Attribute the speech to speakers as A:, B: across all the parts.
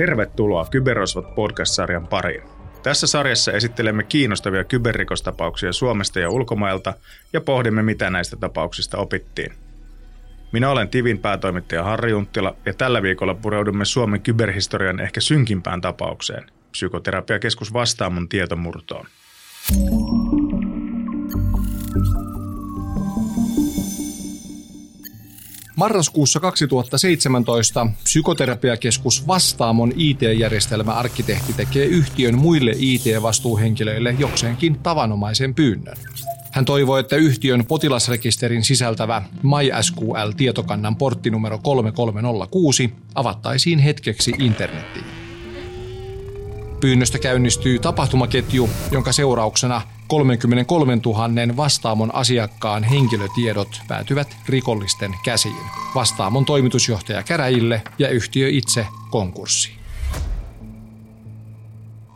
A: Tervetuloa Kyberosvat podcast-sarjan pariin. Tässä sarjassa esittelemme kiinnostavia kyberrikostapauksia Suomesta ja ulkomailta ja pohdimme, mitä näistä tapauksista opittiin. Minä olen Tivin päätoimittaja Harri Junttila ja tällä viikolla pureudumme Suomen kyberhistorian ehkä synkimpään tapaukseen, psykoterapiakeskus Vastaamon tietomurtoon.
B: Marraskuussa 2017 psykoterapiakeskus Vastaamon IT-järjestelmäarkkitehti tekee yhtiön muille IT-vastuuhenkilöille jokseenkin tavanomaisen pyynnön. Hän toivoi, että yhtiön potilasrekisterin sisältävä MySQL-tietokannan portti numero 3306 avattaisiin hetkeksi internettiin. Pyynnöstä käynnistyy tapahtumaketju, jonka seurauksena 33 000 vastaamon asiakkaan henkilötiedot päätyvät rikollisten käsiin. Vastaamon toimitusjohtaja käräjille ja yhtiö itse konkurssiin.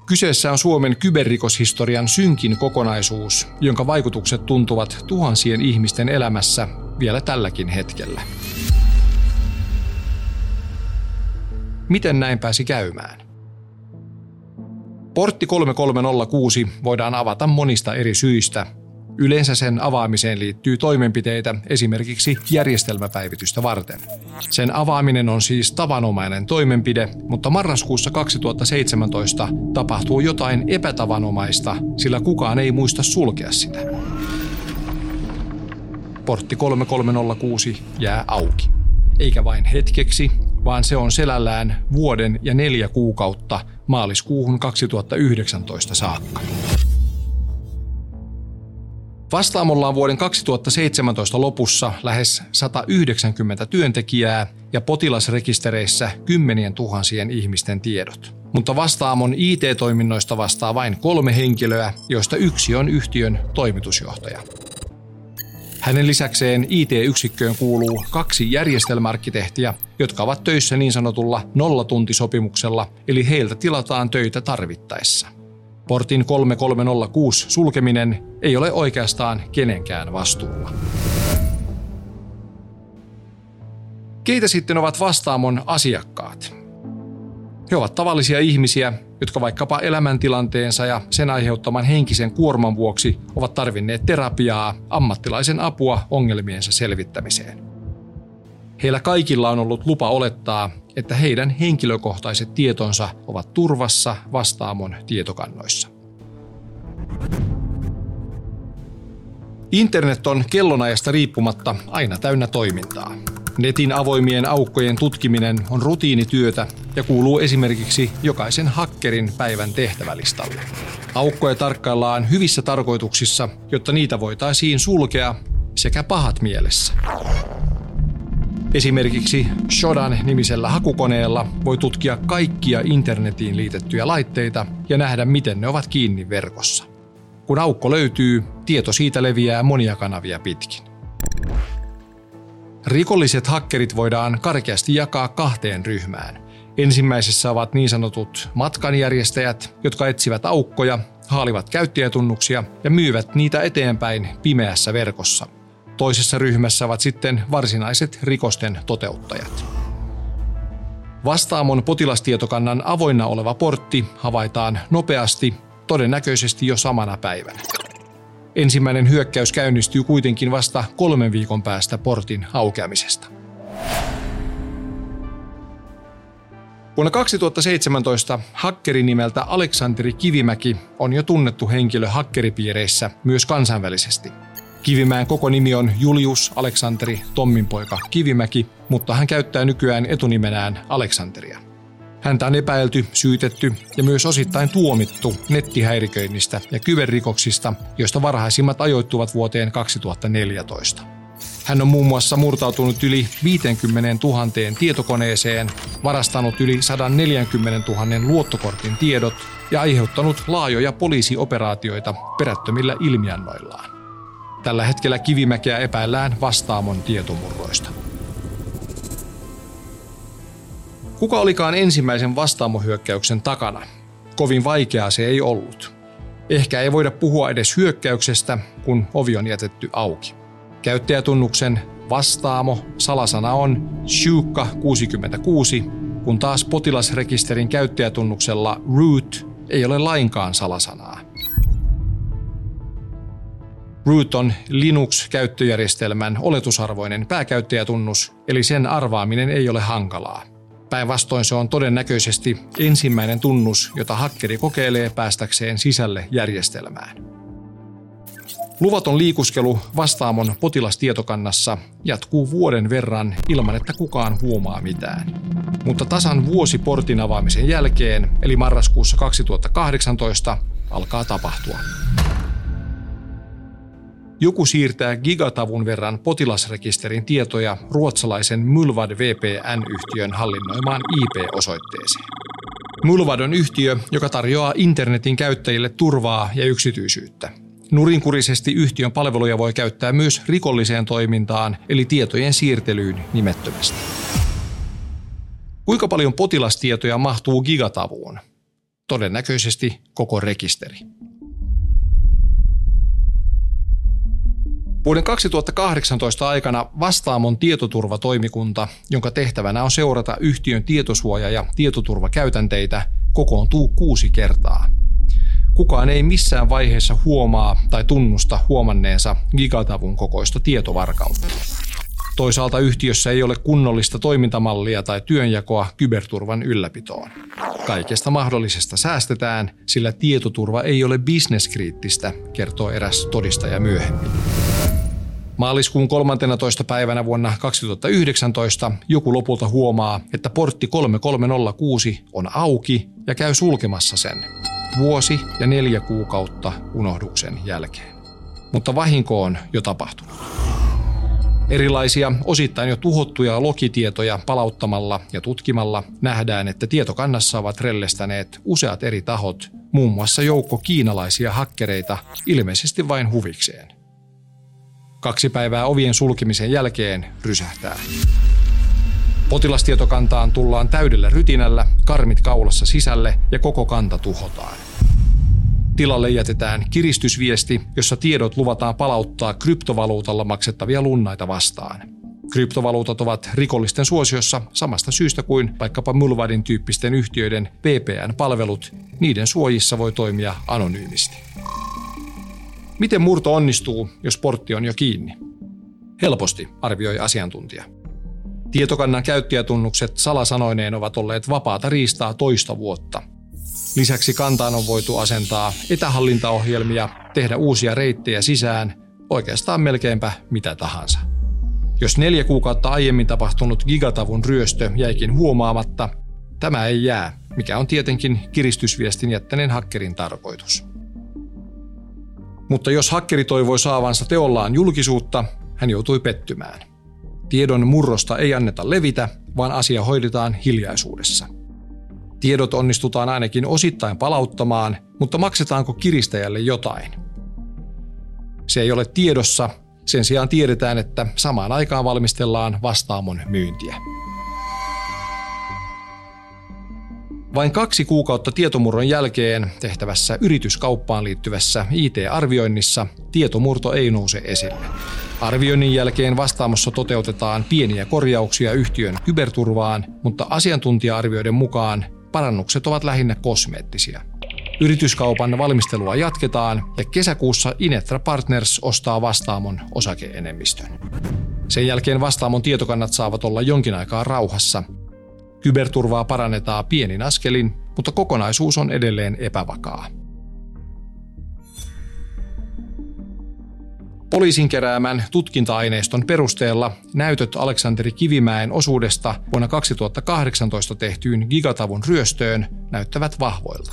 B: Kyseessä on Suomen kyberrikoshistorian synkin kokonaisuus, jonka vaikutukset tuntuvat tuhansien ihmisten elämässä vielä tälläkin hetkellä. Miten näin pääsi käymään? Portti 3306 voidaan avata monista eri syistä. Yleensä sen avaamiseen liittyy toimenpiteitä esimerkiksi järjestelmäpäivitystä varten. Sen avaaminen on siis tavanomainen toimenpide, mutta marraskuussa 2017 tapahtuu jotain epätavanomaista, sillä kukaan ei muista sulkea sitä. Portti 3306 jää auki. Eikä vain hetkeksi, vaan se on selällään vuoden ja neljä kuukautta maaliskuuhun 2019 saakka. Vastaamolla on vuoden 2017 lopussa lähes 190 työntekijää ja potilasrekistereissä kymmenien tuhansien ihmisten tiedot. Mutta Vastaamon IT-toiminnoista vastaa vain kolme henkilöä, joista yksi on yhtiön toimitusjohtaja. Hänen lisäkseen IT-yksikköön kuuluu kaksi järjestelmäarkkitehtiä, jotka ovat töissä niin sanotulla nollatuntisopimuksella, eli heiltä tilataan töitä tarvittaessa. Portin 3306 sulkeminen ei ole oikeastaan kenenkään vastuulla. Keitä sitten ovat vastaamon asiakkaat? He ovat tavallisia ihmisiä, jotka vaikkapa elämäntilanteensa ja sen aiheuttaman henkisen kuorman vuoksi ovat tarvinneet terapiaa, ammattilaisen apua ongelmiensa selvittämiseen. Heillä kaikilla on ollut lupa olettaa, että heidän henkilökohtaiset tietonsa ovat turvassa vastaamon tietokannoissa. Internet on kellonajasta riippumatta aina täynnä toimintaa. Netin avoimien aukkojen tutkiminen on rutiinityötä ja kuuluu esimerkiksi jokaisen hakkerin päivän tehtävälistalle. Aukkoja tarkkaillaan hyvissä tarkoituksissa, jotta niitä voitaisiin sulkea sekä pahat mielessä. Esimerkiksi Shodan nimisellä hakukoneella voi tutkia kaikkia internetiin liitettyjä laitteita ja nähdä, miten ne ovat kiinni verkossa. Kun aukko löytyy, tieto siitä leviää monia kanavia pitkin. Rikolliset hakkerit voidaan karkeasti jakaa kahteen ryhmään. Ensimmäisessä ovat niin sanotut matkanjärjestäjät, jotka etsivät aukkoja, haalivat käyttäjätunnuksia ja myyvät niitä eteenpäin pimeässä verkossa. Toisessa ryhmässä ovat sitten varsinaiset rikosten toteuttajat. Vastaamon potilastietokannan avoinna oleva portti havaitaan nopeasti, todennäköisesti jo samana päivänä. Ensimmäinen hyökkäys käynnistyy kuitenkin vasta kolmen viikon päästä portin aukeamisesta. Vuonna 2017 hakkeri nimeltä Aleksanteri Kivimäki on jo tunnettu henkilö hakkeripiireissä myös kansainvälisesti. Kivimäen koko nimi on Julius Aleksanteri Tomminpoika Kivimäki, mutta hän käyttää nykyään etunimenään Aleksanteria. Häntä on epäilty, syytetty ja myös osittain tuomittu nettihäiriköinnistä ja kyberrikoksista, joista varhaisimmat ajoittuvat vuoteen 2014. Hän on muun muassa murtautunut yli 50 000 tietokoneeseen, varastanut yli 140 000 luottokortin tiedot ja aiheuttanut laajoja poliisioperaatioita perättömillä ilmiannoillaan. Tällä hetkellä Kivimäkeä epäillään vastaamon tietomurroista. Kuka olikaan ensimmäisen vastaamohyökkäyksen takana? Kovin vaikeaa se ei ollut. Ehkä ei voida puhua edes hyökkäyksestä, kun ovi on jätetty auki. Käyttäjätunnuksen vastaamo salasana on Shuka 66 kun taas potilasrekisterin käyttäjätunnuksella root ei ole lainkaan salasanaa. Root on Linux-käyttöjärjestelmän oletusarvoinen pääkäyttäjätunnus, eli sen arvaaminen ei ole hankalaa. Päinvastoin se on todennäköisesti ensimmäinen tunnus, jota hakkeri kokeilee päästäkseen sisälle järjestelmään. Luvaton liikuskelu vastaamon potilastietokannassa jatkuu vuoden verran ilman, että kukaan huomaa mitään. Mutta tasan vuosi portin avaamisen jälkeen, eli marraskuussa 2018, alkaa tapahtua. Joku siirtää gigatavun verran potilasrekisterin tietoja ruotsalaisen Mulvad VPN-yhtiön hallinnoimaan IP-osoitteeseen. Mulvad on yhtiö, joka tarjoaa internetin käyttäjille turvaa ja yksityisyyttä. Nurinkurisesti yhtiön palveluja voi käyttää myös rikolliseen toimintaan, eli tietojen siirtelyyn nimettömästi. Kuinka paljon potilastietoja mahtuu gigatavuun? Todennäköisesti koko rekisteri. Vuoden 2018 aikana Vastaamon tietoturvatoimikunta, jonka tehtävänä on seurata yhtiön tietosuoja- ja tietoturvakäytänteitä, kokoontuu kuusi kertaa. Kukaan ei missään vaiheessa huomaa tai tunnusta huomanneensa gigatavun kokoista tietovarkautta. Toisaalta yhtiössä ei ole kunnollista toimintamallia tai työnjakoa kyberturvan ylläpitoon. Kaikesta mahdollisesta säästetään, sillä tietoturva ei ole bisneskriittistä, kertoo eräs todistaja myöhemmin. Maaliskuun 13. päivänä vuonna 2019 joku lopulta huomaa, että portti 3306 on auki ja käy sulkemassa sen. Vuosi ja neljä kuukautta unohduksen jälkeen. Mutta vahinko on jo tapahtunut. Erilaisia osittain jo tuhottuja lokitietoja palauttamalla ja tutkimalla nähdään, että tietokannassa ovat rellestäneet useat eri tahot, muun muassa joukko kiinalaisia hakkereita, ilmeisesti vain huvikseen. Kaksi päivää ovien sulkemisen jälkeen rysähtää. Potilastietokantaan tullaan täydellä rytinällä, karmit kaulassa sisälle ja koko kanta tuhotaan. Tilalle jätetään kiristysviesti, jossa tiedot luvataan palauttaa kryptovaluutalla maksettavia lunnaita vastaan. Kryptovaluutat ovat rikollisten suosiossa samasta syystä kuin vaikkapa Mulvadin tyyppisten yhtiöiden VPN-palvelut. Niiden suojissa voi toimia anonyymisti. Miten murto onnistuu, jos portti on jo kiinni? Helposti, arvioi asiantuntija. Tietokannan käyttäjätunnukset salasanoineen ovat olleet vapaata riistaa toista vuotta. Lisäksi kantaan on voitu asentaa etähallintaohjelmia, tehdä uusia reittejä sisään, oikeastaan melkeinpä mitä tahansa. Jos neljä kuukautta aiemmin tapahtunut gigatavun ryöstö jäikin huomaamatta, tämä ei jää, mikä on tietenkin kiristysviestin jättäneen hakkerin tarkoitus. Mutta jos hakkeri toivoi saavansa teollaan julkisuutta, hän joutui pettymään. Tiedon murrosta ei anneta levitä, vaan asia hoidetaan hiljaisuudessa. Tiedot onnistutaan ainakin osittain palauttamaan, mutta maksetaanko kiristäjälle jotain? Se ei ole tiedossa, sen sijaan tiedetään, että samaan aikaan valmistellaan vastaamon myyntiä. Vain kaksi kuukautta tietomurron jälkeen tehtävässä yrityskauppaan liittyvässä IT-arvioinnissa tietomurto ei nouse esille. Arvioinnin jälkeen vastaamossa toteutetaan pieniä korjauksia yhtiön kyberturvaan, mutta asiantuntija-arvioiden mukaan parannukset ovat lähinnä kosmeettisia. Yrityskaupan valmistelua jatketaan ja kesäkuussa Inetra Partners ostaa vastaamon osakeenemmistön. Sen jälkeen vastaamon tietokannat saavat olla jonkin aikaa rauhassa Kyberturvaa parannetaan pienin askelin, mutta kokonaisuus on edelleen epävakaa. Poliisin keräämän tutkinta-aineiston perusteella näytöt Aleksanteri Kivimäen osuudesta vuonna 2018 tehtyyn gigatavun ryöstöön näyttävät vahvoilta.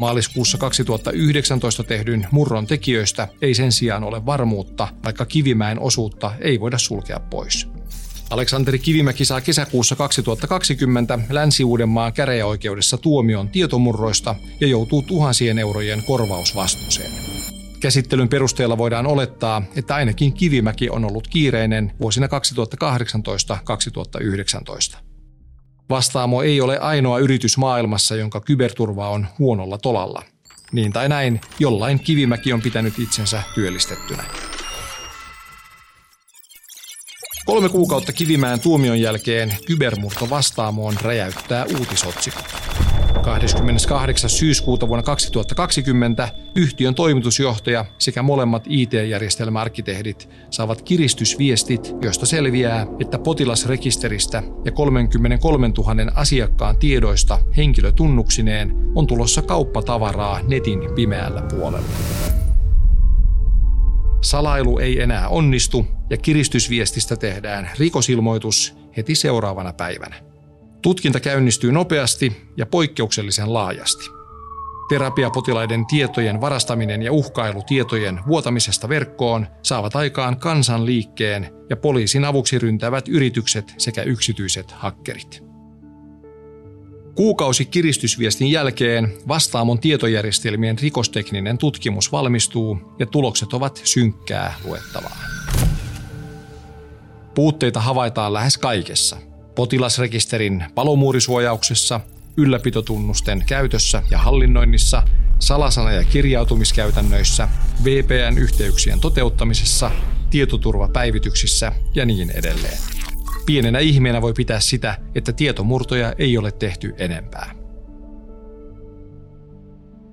B: Maaliskuussa 2019 tehdyn murron tekijöistä ei sen sijaan ole varmuutta, vaikka Kivimäen osuutta ei voida sulkea pois. Aleksanteri Kivimäki saa kesäkuussa 2020 Länsi-Uudenmaan käräjäoikeudessa tuomion tietomurroista ja joutuu tuhansien eurojen korvausvastuuseen. Käsittelyn perusteella voidaan olettaa, että ainakin Kivimäki on ollut kiireinen vuosina 2018-2019. Vastaamo ei ole ainoa yritys maailmassa, jonka kyberturva on huonolla tolalla. Niin tai näin, jollain Kivimäki on pitänyt itsensä työllistettynä. Kolme kuukautta Kivimäen tuomion jälkeen kybermurto vastaamoon räjäyttää uutisotsikot. 28. syyskuuta vuonna 2020 yhtiön toimitusjohtaja sekä molemmat IT-järjestelmäarkkitehdit saavat kiristysviestit, josta selviää, että potilasrekisteristä ja 33 000 asiakkaan tiedoista henkilötunnuksineen on tulossa kauppatavaraa netin pimeällä puolella. Salailu ei enää onnistu ja kiristysviestistä tehdään rikosilmoitus heti seuraavana päivänä. Tutkinta käynnistyy nopeasti ja poikkeuksellisen laajasti. Terapiapotilaiden tietojen varastaminen ja uhkailu tietojen vuotamisesta verkkoon saavat aikaan kansanliikkeen ja poliisin avuksi ryntävät yritykset sekä yksityiset hakkerit. Kuukausi kiristysviestin jälkeen Vastaamon tietojärjestelmien rikostekninen tutkimus valmistuu ja tulokset ovat synkkää luettavaa. Puutteita havaitaan lähes kaikessa. Potilasrekisterin palomuurisuojauksessa, ylläpitotunnusten käytössä ja hallinnoinnissa, salasana- ja kirjautumiskäytännöissä, VPN-yhteyksien toteuttamisessa, tietoturvapäivityksissä ja niin edelleen. Pienenä ihmeenä voi pitää sitä, että tietomurtoja ei ole tehty enempää.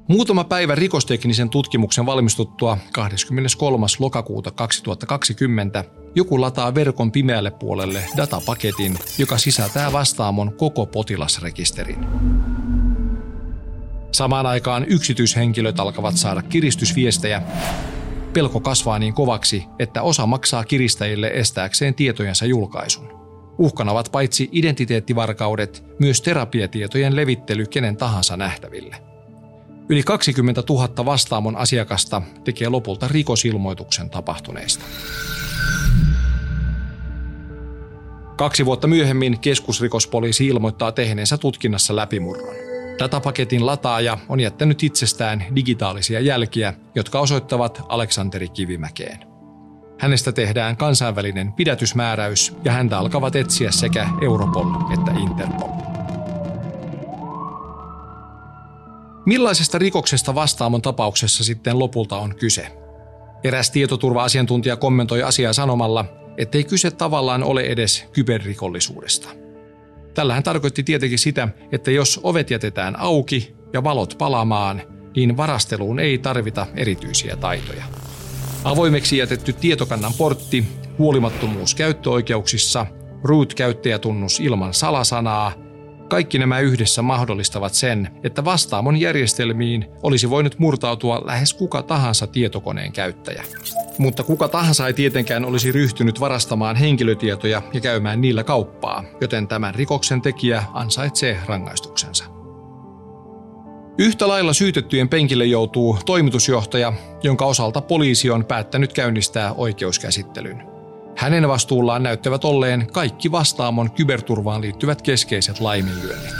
B: Muutama päivä rikosteknisen tutkimuksen valmistuttua 23. lokakuuta 2020 joku lataa verkon pimeälle puolelle datapaketin, joka sisältää vastaamon koko potilasrekisterin. Samaan aikaan yksityishenkilöt alkavat saada kiristysviestejä. Pelko kasvaa niin kovaksi, että osa maksaa kiristäjille estääkseen tietojensa julkaisun. Uhkana ovat paitsi identiteettivarkaudet, myös terapiatietojen levittely kenen tahansa nähtäville. Yli 20 000 vastaamon asiakasta tekee lopulta rikosilmoituksen tapahtuneista. Kaksi vuotta myöhemmin keskusrikospoliisi ilmoittaa tehneensä tutkinnassa läpimurron. Datapaketin lataaja on jättänyt itsestään digitaalisia jälkiä, jotka osoittavat Aleksanteri Kivimäkeen. Hänestä tehdään kansainvälinen pidätysmääräys ja häntä alkavat etsiä sekä Europol että Interpol. Millaisesta rikoksesta vastaamon tapauksessa sitten lopulta on kyse? Eräs tietoturva-asiantuntija kommentoi asiaa sanomalla, ettei kyse tavallaan ole edes kyberrikollisuudesta. Tällä hän tarkoitti tietenkin sitä, että jos ovet jätetään auki ja valot palamaan, niin varasteluun ei tarvita erityisiä taitoja. Avoimeksi jätetty tietokannan portti, huolimattomuus käyttöoikeuksissa, root-käyttäjätunnus ilman salasanaa, kaikki nämä yhdessä mahdollistavat sen, että vastaamon järjestelmiin olisi voinut murtautua lähes kuka tahansa tietokoneen käyttäjä. Mutta kuka tahansa ei tietenkään olisi ryhtynyt varastamaan henkilötietoja ja käymään niillä kauppaa, joten tämän rikoksen tekijä ansaitsee rangaistuksensa. Yhtä lailla syytettyjen penkille joutuu toimitusjohtaja, jonka osalta poliisi on päättänyt käynnistää oikeuskäsittelyn. Hänen vastuullaan näyttävät olleen kaikki vastaamon kyberturvaan liittyvät keskeiset laiminlyönnit.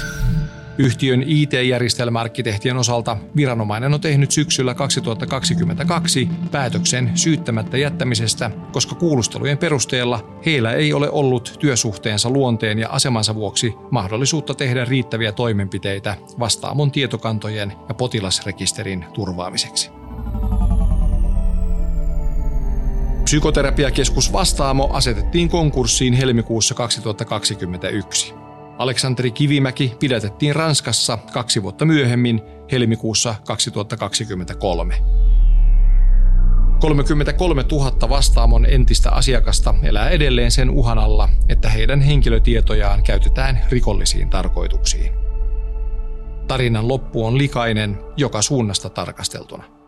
B: Yhtiön IT-järjestelmäarkkitehtien osalta viranomainen on tehnyt syksyllä 2022 päätöksen syyttämättä jättämisestä, koska kuulustelujen perusteella heillä ei ole ollut työsuhteensa luonteen ja asemansa vuoksi mahdollisuutta tehdä riittäviä toimenpiteitä vastaamon tietokantojen ja potilasrekisterin turvaamiseksi. Psykoterapiakeskus Vastaamo asetettiin konkurssiin helmikuussa 2021. Aleksanteri Kivimäki pidätettiin Ranskassa kaksi vuotta myöhemmin helmikuussa 2023. 33 000 vastaamon entistä asiakasta elää edelleen sen uhan alla, että heidän henkilötietojaan käytetään rikollisiin tarkoituksiin. Tarinan loppu on likainen joka suunnasta tarkasteltuna.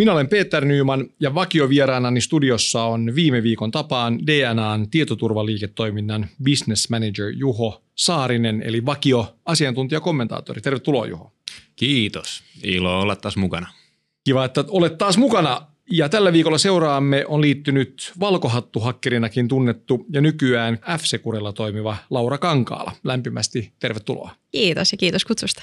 B: Minä olen Peter Nyman ja vakiovieraanani studiossa on viime viikon tapaan DNAn tietoturvaliiketoiminnan business manager Juho Saarinen, eli vakio asiantuntijakommentaattori. Tervetuloa Juho.
C: Kiitos. Ilo olla taas mukana.
B: Kiva, että olet taas mukana. Ja tällä viikolla seuraamme on liittynyt valkohattuhakkerinakin tunnettu ja nykyään f toimiva Laura Kankaala. Lämpimästi tervetuloa.
D: Kiitos ja kiitos kutsusta.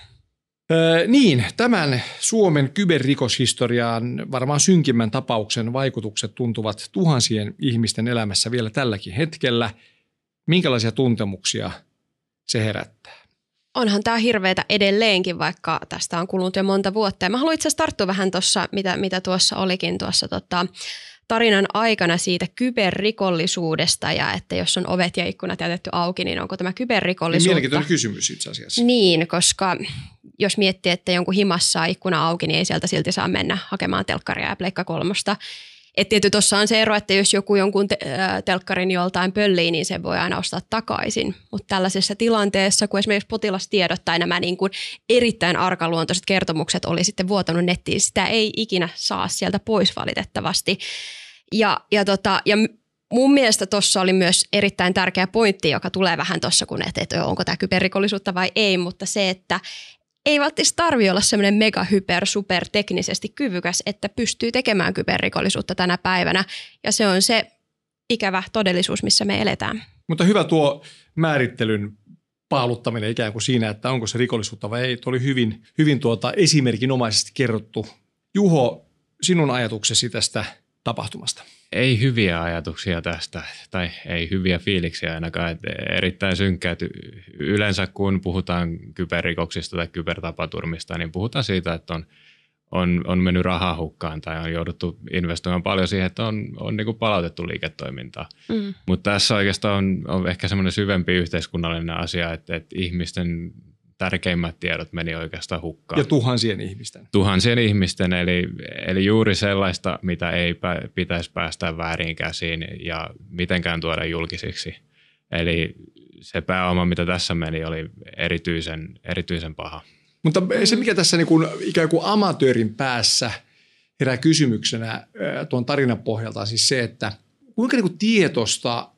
B: Öö, niin, tämän Suomen kyberrikoshistoriaan varmaan synkimmän tapauksen vaikutukset tuntuvat tuhansien ihmisten elämässä vielä tälläkin hetkellä. Minkälaisia tuntemuksia se herättää?
D: onhan tämä hirveätä edelleenkin, vaikka tästä on kulunut jo monta vuotta. Ja mä haluan itse asiassa tarttua vähän tuossa, mitä, mitä tuossa olikin tuossa tota, tarinan aikana siitä kyberrikollisuudesta ja että jos on ovet ja ikkunat jätetty auki, niin onko tämä kyberrikollisuutta?
B: Niin mielenkiintoinen kysymys itse asiassa.
D: Niin, koska jos miettii, että jonkun himassa ikkuna auki, niin ei sieltä silti saa mennä hakemaan telkkaria ja pleikka kolmosta. Et tietysti tuossa on se ero, että jos joku jonkun te- telkkarin joltain pöllii, niin se voi aina ostaa takaisin. Mutta tällaisessa tilanteessa, kun esimerkiksi potilastiedot tai nämä niin kuin erittäin arkaluontoiset kertomukset oli sitten vuotanut nettiin, sitä ei ikinä saa sieltä pois valitettavasti. Ja, ja, tota, ja mun mielestä tuossa oli myös erittäin tärkeä pointti, joka tulee vähän tuossa, kun et, että onko tämä kyberrikollisuutta vai ei, mutta se, että ei välttämättä tarvi olla semmoinen mega, hyper, super teknisesti kyvykäs, että pystyy tekemään kyberrikollisuutta tänä päivänä. Ja se on se ikävä todellisuus, missä me eletään.
B: Mutta hyvä tuo määrittelyn paaluttaminen ikään kuin siinä, että onko se rikollisuutta vai ei. Tuo oli hyvin, hyvin tuota esimerkinomaisesti kerrottu. Juho, sinun ajatuksesi tästä tapahtumasta?
C: Ei hyviä ajatuksia tästä, tai ei hyviä fiiliksiä ainakaan. Että erittäin synkkää. Yleensä kun puhutaan kyberrikoksista tai kybertapaturmista, niin puhutaan siitä, että on, on, on mennyt rahaa hukkaan tai on jouduttu investoimaan paljon siihen, että on, on niin kuin palautettu liiketoimintaa. Mm. Mutta tässä oikeastaan on, on ehkä semmoinen syvempi yhteiskunnallinen asia, että, että ihmisten tärkeimmät tiedot meni oikeastaan hukkaan.
B: Ja tuhansien ihmisten.
C: Tuhansien ihmisten, eli, eli juuri sellaista, mitä ei pitäisi päästä väärin käsiin ja mitenkään tuoda julkisiksi. Eli se pääoma, mitä tässä meni, oli erityisen, erityisen paha.
B: Mutta se, mikä tässä niin kuin, ikään kuin amatöörin päässä herää kysymyksenä tuon tarinan pohjalta, on siis se, että kuinka niin kuin tietosta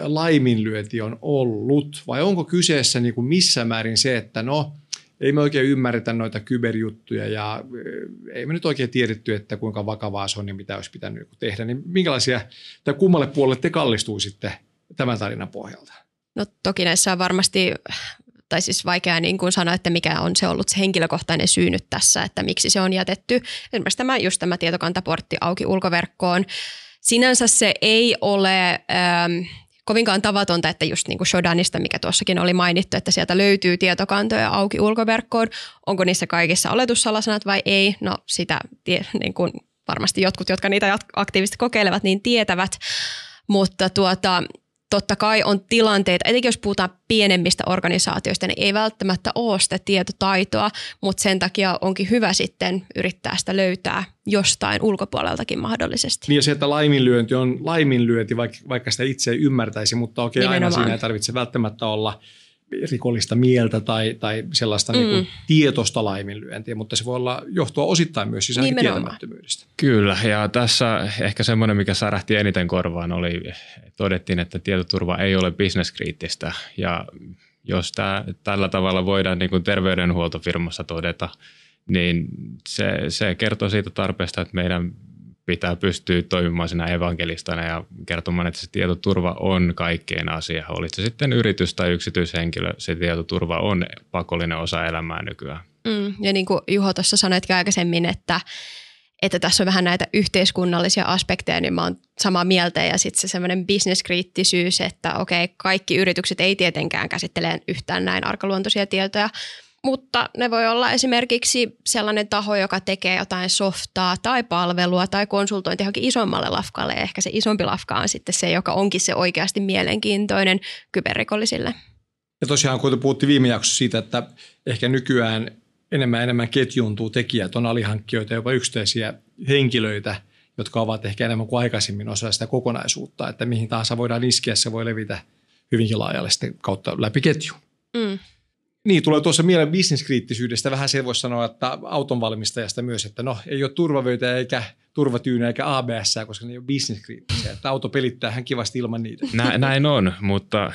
B: laiminlyönti on ollut, vai onko kyseessä niin kuin missä määrin se, että no, ei me oikein ymmärretä noita kyberjuttuja ja ei me nyt oikein tiedetty, että kuinka vakavaa se on ja mitä olisi pitänyt niinku tehdä. Niin minkälaisia, tai kummalle puolelle te kallistuisitte tämän tarinan pohjalta?
D: No toki näissä on varmasti, tai siis vaikea niin kuin sanoa, että mikä on se ollut se henkilökohtainen syy nyt tässä, että miksi se on jätetty. Esimerkiksi tämä, just tämä tietokantaportti auki ulkoverkkoon. Sinänsä se ei ole... Ähm, kovinkaan tavatonta, että just niin kuin Shodanista, mikä tuossakin oli mainittu, että sieltä löytyy tietokantoja auki ulkoverkkoon. Onko niissä kaikissa oletussalasanat vai ei? No sitä niin kuin varmasti jotkut, jotka niitä aktiivisesti kokeilevat, niin tietävät. Mutta tuota, totta kai on tilanteita, etenkin jos puhutaan pienemmistä organisaatioista, niin ei välttämättä ole sitä tietotaitoa, mutta sen takia onkin hyvä sitten yrittää sitä löytää jostain ulkopuoleltakin mahdollisesti.
B: Niin ja se, että laiminlyönti on laiminlyönti, vaikka, vaikka sitä itse ei ymmärtäisi, mutta okei, Nimenomaan. aina siinä ei tarvitse välttämättä olla – rikollista mieltä tai, tai sellaista mm. niin kuin tietoista laiminlyöntiä, mutta se voi olla johtua osittain myös siis tietämättömyydestä.
C: Kyllä, ja tässä ehkä semmoinen, mikä särähti eniten korvaan, oli, todettiin, että tietoturva ei ole bisneskriittistä, ja jos tämä, tällä tavalla voidaan niin kuin terveydenhuoltofirmassa todeta, niin se, se kertoo siitä tarpeesta, että meidän pitää pystyä toimimaan siinä evankelistana ja kertomaan, että se tietoturva on kaikkeen asia. Olit se sitten yritys tai yksityishenkilö, se tietoturva on pakollinen osa elämää nykyään.
D: Mm, ja niin kuin Juho tuossa sanoitkin aikaisemmin, että, että tässä on vähän näitä yhteiskunnallisia aspekteja, niin mä oon samaa mieltä. Ja sitten se semmoinen bisneskriittisyys, että okei, kaikki yritykset ei tietenkään käsittele yhtään näin arkaluontoisia tietoja, mutta ne voi olla esimerkiksi sellainen taho, joka tekee jotain softaa tai palvelua tai konsultointi johonkin isommalle lafkalle. Ja ehkä se isompi lafka on sitten se, joka onkin se oikeasti mielenkiintoinen kyberrikollisille.
B: Ja tosiaan, kun puhuttiin viime jaksossa siitä, että ehkä nykyään enemmän enemmän ketjuuntuu tekijät, on alihankkijoita, jopa yksittäisiä henkilöitä, jotka ovat ehkä enemmän kuin aikaisemmin osa sitä kokonaisuutta, että mihin tahansa voidaan iskeä, se voi levitä hyvinkin laajalle kautta läpi ketju. Mm. Niin, tulee tuossa mieleen bisneskriittisyydestä. Vähän se voisi sanoa, että auton valmistajasta myös, että no ei ole turvavöitä eikä turvatyynyä eikä ABS, koska ne ei ole bisneskriittisiä. Että auto pelittää hän kivasti ilman niitä.
C: Nä, näin on, mutta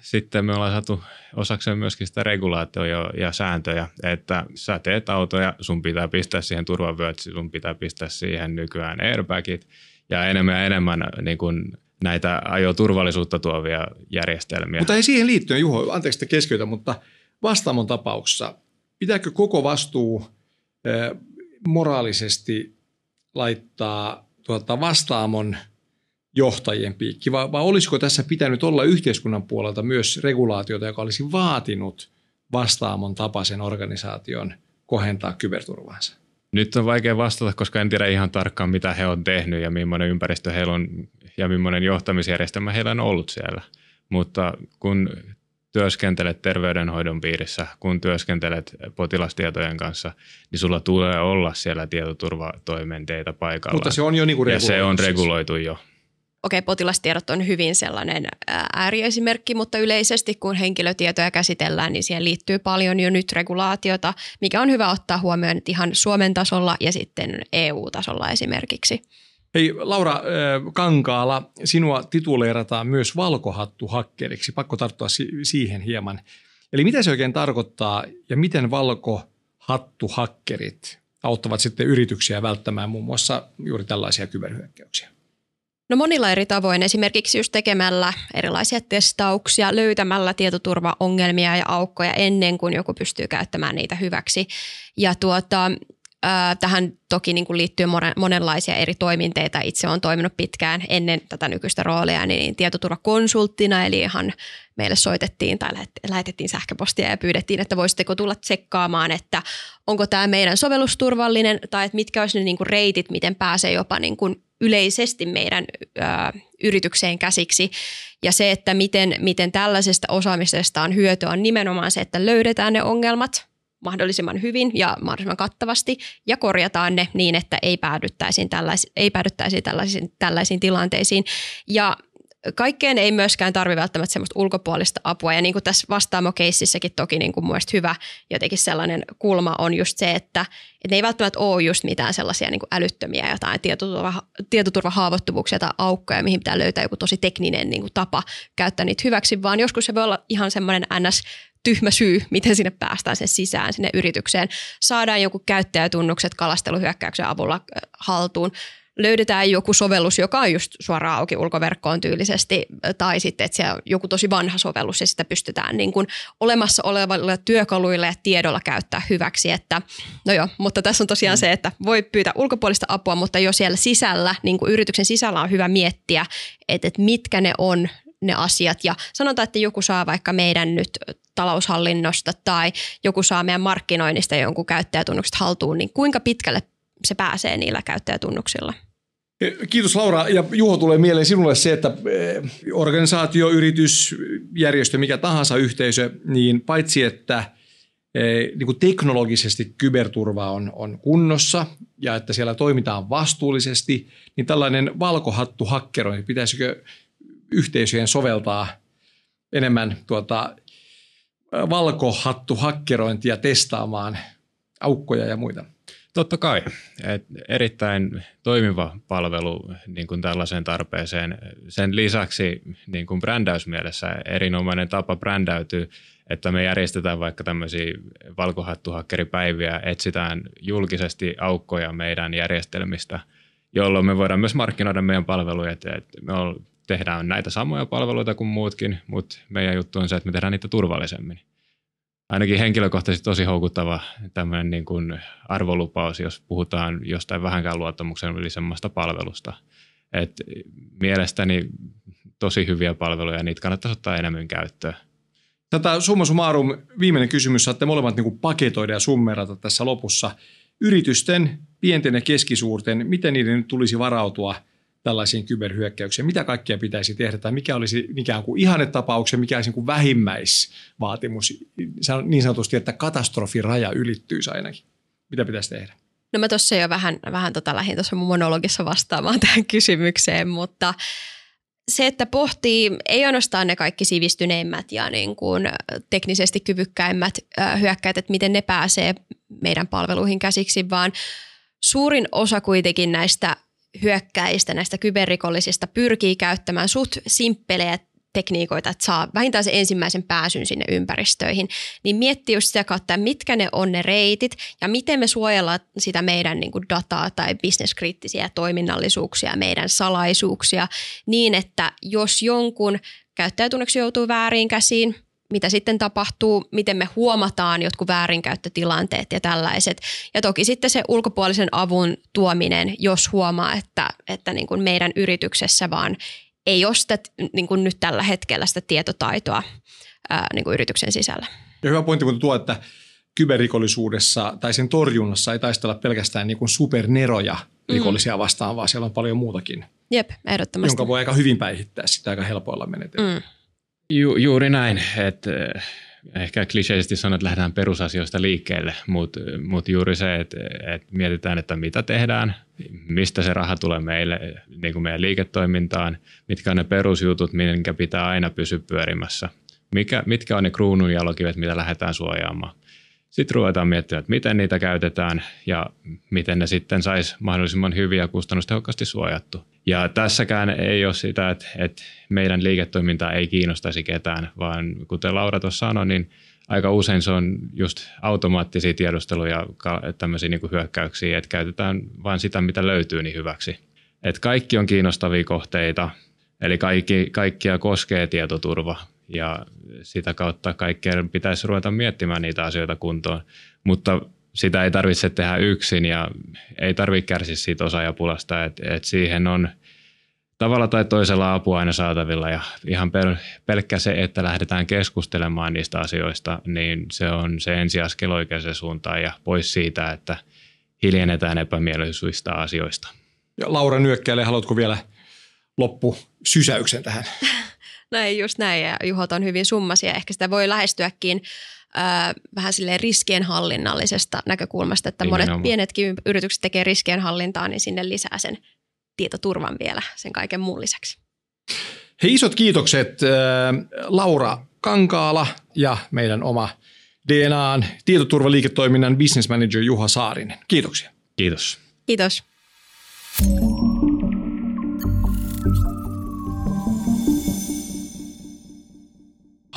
C: sitten me ollaan saatu osakseen myöskin sitä regulaatioa ja, ja sääntöjä, että sä teet autoja, sun pitää pistää siihen turvavyöt, sun pitää pistää siihen nykyään airbagit ja enemmän ja enemmän niin kuin näitä ajoturvallisuutta tuovia järjestelmiä.
B: Mutta ei siihen liittyen, Juho, anteeksi että keskeytä, mutta – vastaamon tapauksessa, pitääkö koko vastuu moraalisesti laittaa tuota, vastaamon johtajien piikki, vai, vai olisiko tässä pitänyt olla yhteiskunnan puolelta myös regulaatiota, joka olisi vaatinut vastaamon tapaisen organisaation kohentaa kyberturvaansa?
C: Nyt on vaikea vastata, koska en tiedä ihan tarkkaan, mitä he on tehnyt ja millainen ympäristö heillä on ja millainen johtamisjärjestelmä heillä on ollut siellä. Mutta kun työskentelet terveydenhoidon piirissä, kun työskentelet potilastietojen kanssa, niin sulla tulee olla siellä tietoturvatoimenteita paikalla.
B: Mutta se on jo niin kuin
C: Ja se on reguloitu jo
D: okei, potilastiedot on hyvin sellainen ääriesimerkki, mutta yleisesti kun henkilötietoja käsitellään, niin siihen liittyy paljon jo nyt regulaatiota, mikä on hyvä ottaa huomioon ihan Suomen tasolla ja sitten EU-tasolla esimerkiksi.
B: Hei Laura Kankaala, sinua tituleerataan myös valkohattuhakkeriksi. Pakko tarttua siihen hieman. Eli mitä se oikein tarkoittaa ja miten valkohattuhakkerit auttavat sitten yrityksiä välttämään muun muassa juuri tällaisia kyberhyökkäyksiä?
D: No monilla eri tavoin, esimerkiksi just tekemällä erilaisia testauksia, löytämällä tietoturvaongelmia ja aukkoja ennen kuin joku pystyy käyttämään niitä hyväksi. Ja tuota, Tähän toki niin kuin liittyy monenlaisia eri toiminteita. Itse olen toiminut pitkään ennen tätä nykyistä roolia niin tietoturvakonsulttina, eli ihan meille soitettiin tai lähetettiin sähköpostia ja pyydettiin, että voisitteko tulla tsekkaamaan, että onko tämä meidän sovellus turvallinen tai että mitkä olisi ne niin kuin reitit, miten pääsee jopa niin kuin yleisesti meidän ö, yritykseen käsiksi. Ja se, että miten, miten tällaisesta osaamisesta on hyötyä, on nimenomaan se, että löydetään ne ongelmat mahdollisimman hyvin ja mahdollisimman kattavasti ja korjataan ne niin, että ei päädyttäisiin, tällais, ei tällaisiin, tällaisiin tilanteisiin. Ja kaikkeen ei myöskään tarvi välttämättä semmoista ulkopuolista apua. Ja niin kuin tässä vastaamo-keississäkin toki niin kuin hyvä jotenkin sellainen kulma on just se, että, että ne ei välttämättä ole just mitään sellaisia niin kuin älyttömiä jotain tietoturva, tietoturvahaavoittuvuuksia tai aukkoja, mihin pitää löytää joku tosi tekninen niin kuin tapa käyttää niitä hyväksi, vaan joskus se voi olla ihan semmoinen ns tyhmä syy, miten sinne päästään sen sisään, sinne yritykseen. Saadaan joku käyttäjätunnukset kalasteluhyökkäyksen avulla haltuun löydetään joku sovellus, joka on just suoraan auki ulkoverkkoon tyylisesti, tai sitten, että se on joku tosi vanha sovellus ja sitä pystytään niin kuin olemassa olevilla työkaluilla ja tiedolla käyttää hyväksi. Että, no joo, mutta tässä on tosiaan mm. se, että voi pyytää ulkopuolista apua, mutta jo siellä sisällä, niin kuin yrityksen sisällä on hyvä miettiä, että, että mitkä ne on ne asiat. Ja sanotaan, että joku saa vaikka meidän nyt taloushallinnosta tai joku saa meidän markkinoinnista jonkun käyttäjätunnukset haltuun, niin kuinka pitkälle se pääsee niillä käyttäjätunnuksilla?
B: Kiitos Laura. Ja Juho tulee mieleen sinulle se, että eh, organisaatio, yritys, järjestö, mikä tahansa yhteisö, niin paitsi että eh, niin kuin teknologisesti kyberturva on, on kunnossa ja että siellä toimitaan vastuullisesti, niin tällainen valkohattu hakkerointi, pitäisikö yhteisöjen soveltaa enemmän tuota, valkohattu hakkerointia testaamaan aukkoja ja muita?
C: Totta kai. Et erittäin toimiva palvelu niin kuin tällaiseen tarpeeseen. Sen lisäksi niin kuin brändäysmielessä erinomainen tapa brändäytyy, että me järjestetään vaikka tämmöisiä valkohattuhakkeripäiviä, etsitään julkisesti aukkoja meidän järjestelmistä, jolloin me voidaan myös markkinoida meidän palveluja. Et, me tehdään näitä samoja palveluita kuin muutkin, mutta meidän juttu on se, että me tehdään niitä turvallisemmin ainakin henkilökohtaisesti tosi houkuttava tämmöinen niin kuin arvolupaus, jos puhutaan jostain vähänkään luottamuksellisemmasta palvelusta. Et mielestäni tosi hyviä palveluja ja niitä kannattaisi ottaa enemmän käyttöön.
B: Tätä summa summarum, viimeinen kysymys, saatte molemmat niin kuin paketoida ja summerata tässä lopussa. Yritysten, pienten ja keskisuurten, miten niiden tulisi varautua – tällaisiin kyberhyökkäyksiin? Mitä kaikkea pitäisi tehdä tai mikä olisi ikään kuin ihannetapauksen, mikä olisi niin kuin vähimmäisvaatimus niin sanotusti, että katastrofiraja ylittyisi ainakin? Mitä pitäisi tehdä?
D: No mä tuossa jo vähän, vähän tota lähdin tuossa monologissa vastaamaan tähän kysymykseen, mutta se, että pohtii ei ainoastaan ne kaikki sivistyneimmät ja niin kuin teknisesti kyvykkäimmät hyökkäät, että miten ne pääsee meidän palveluihin käsiksi, vaan suurin osa kuitenkin näistä hyökkäistä, näistä kyberrikollisista pyrkii käyttämään suht simppelejä tekniikoita, että saa vähintään se ensimmäisen pääsyn sinne ympäristöihin, niin miettii just sitä kautta, mitkä ne on ne reitit ja miten me suojellaan sitä meidän niin kuin dataa tai bisneskriittisiä toiminnallisuuksia, meidän salaisuuksia niin, että jos jonkun käyttäjätunneksi joutuu väärin käsiin, mitä sitten tapahtuu, miten me huomataan jotkut väärinkäyttötilanteet ja tällaiset. Ja toki sitten se ulkopuolisen avun tuominen, jos huomaa, että, että niin kuin meidän yrityksessä vaan ei ole sitä, niin kuin nyt tällä hetkellä sitä tietotaitoa ää, niin kuin yrityksen sisällä.
B: Ja hyvä pointti, kun tuo, että kyberrikollisuudessa tai sen torjunnassa ei taistella pelkästään niin kuin superneroja mm. rikollisia vastaan, vaan siellä on paljon muutakin.
D: Jep, ehdottomasti.
B: Jonka voi aika hyvin päihittää sitä aika helpoilla menetelmillä. Mm.
C: Ju, juuri näin, että ehkä kliseisesti sanoa, että lähdetään perusasioista liikkeelle, mutta mut juuri se, että, että mietitään, että mitä tehdään, mistä se raha tulee meille, niin kuin meidän liiketoimintaan, mitkä on ne perusjutut, minkä pitää aina pysyä pyörimässä, mikä, mitkä on ne kruununjalokivet, mitä lähdetään suojaamaan. Sitten ruvetaan miettimään, että miten niitä käytetään ja miten ne sitten saisi mahdollisimman hyviä ja kustannustehokkaasti suojattu. Ja tässäkään ei ole sitä, että, että meidän liiketoiminta ei kiinnostaisi ketään, vaan kuten Laura tuossa sanoi, niin aika usein se on just automaattisia tiedusteluja, tämmöisiä niin kuin hyökkäyksiä, että käytetään vain sitä, mitä löytyy niin hyväksi. Että kaikki on kiinnostavia kohteita, eli kaikki, kaikkia koskee tietoturva ja sitä kautta kaikkien pitäisi ruveta miettimään niitä asioita kuntoon, mutta sitä ei tarvitse tehdä yksin ja ei tarvitse kärsiä siitä osaajapulasta, että et siihen on tavalla tai toisella apua aina saatavilla ja ihan pel- pelkkä se, että lähdetään keskustelemaan niistä asioista, niin se on se ensiaskel oikeaan suuntaan ja pois siitä, että hiljennetään epämielisyyistä asioista.
B: Ja Laura Nyökkäille, haluatko vielä loppu sysäyksen tähän?
D: Näin, just näin. Ja Juhot on hyvin summasia. Ehkä sitä voi lähestyäkin äh, vähän silleen riskienhallinnallisesta näkökulmasta, että monet pienetkin yritykset tekee riskienhallintaa, niin sinne lisää sen tietoturvan vielä sen kaiken muun lisäksi.
B: Hei, isot kiitokset äh, Laura Kankaala ja meidän oma DNAn tietoturvaliiketoiminnan business manager Juha Saarinen. Kiitoksia.
C: Kiitos.
D: Kiitos.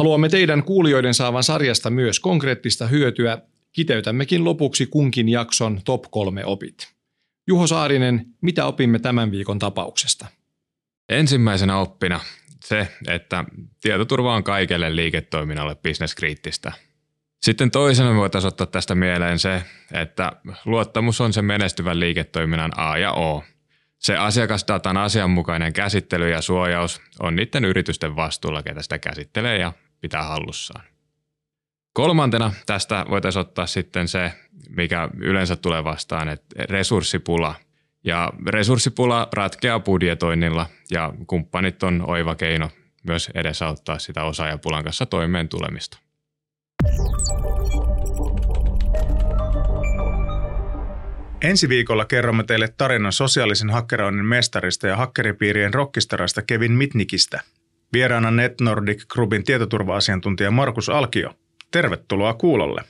B: Haluamme teidän kuulijoiden saavan sarjasta myös konkreettista hyötyä. Kiteytämmekin lopuksi kunkin jakson top kolme opit. Juho Saarinen, mitä opimme tämän viikon tapauksesta?
C: Ensimmäisenä oppina se, että tietoturva on kaikelle liiketoiminnalle bisneskriittistä. Sitten toisena me voitaisiin ottaa tästä mieleen se, että luottamus on se menestyvän liiketoiminnan A ja O. Se asiakasdatan asianmukainen käsittely ja suojaus on niiden yritysten vastuulla, ketä sitä käsittelee ja pitää hallussaan. Kolmantena tästä voitaisiin ottaa sitten se, mikä yleensä tulee vastaan, että resurssipula. Ja resurssipula ratkeaa budjetoinnilla ja kumppanit on oiva keino myös edesauttaa sitä osaajapulan kanssa toimeen tulemista.
A: Ensi viikolla kerromme teille tarinan sosiaalisen hakkeroinnin mestarista ja hakkeripiirien rockistarasta Kevin Mitnikistä. Vieraana NetNordic Groupin tietoturva-asiantuntija Markus Alkio. Tervetuloa kuulolle.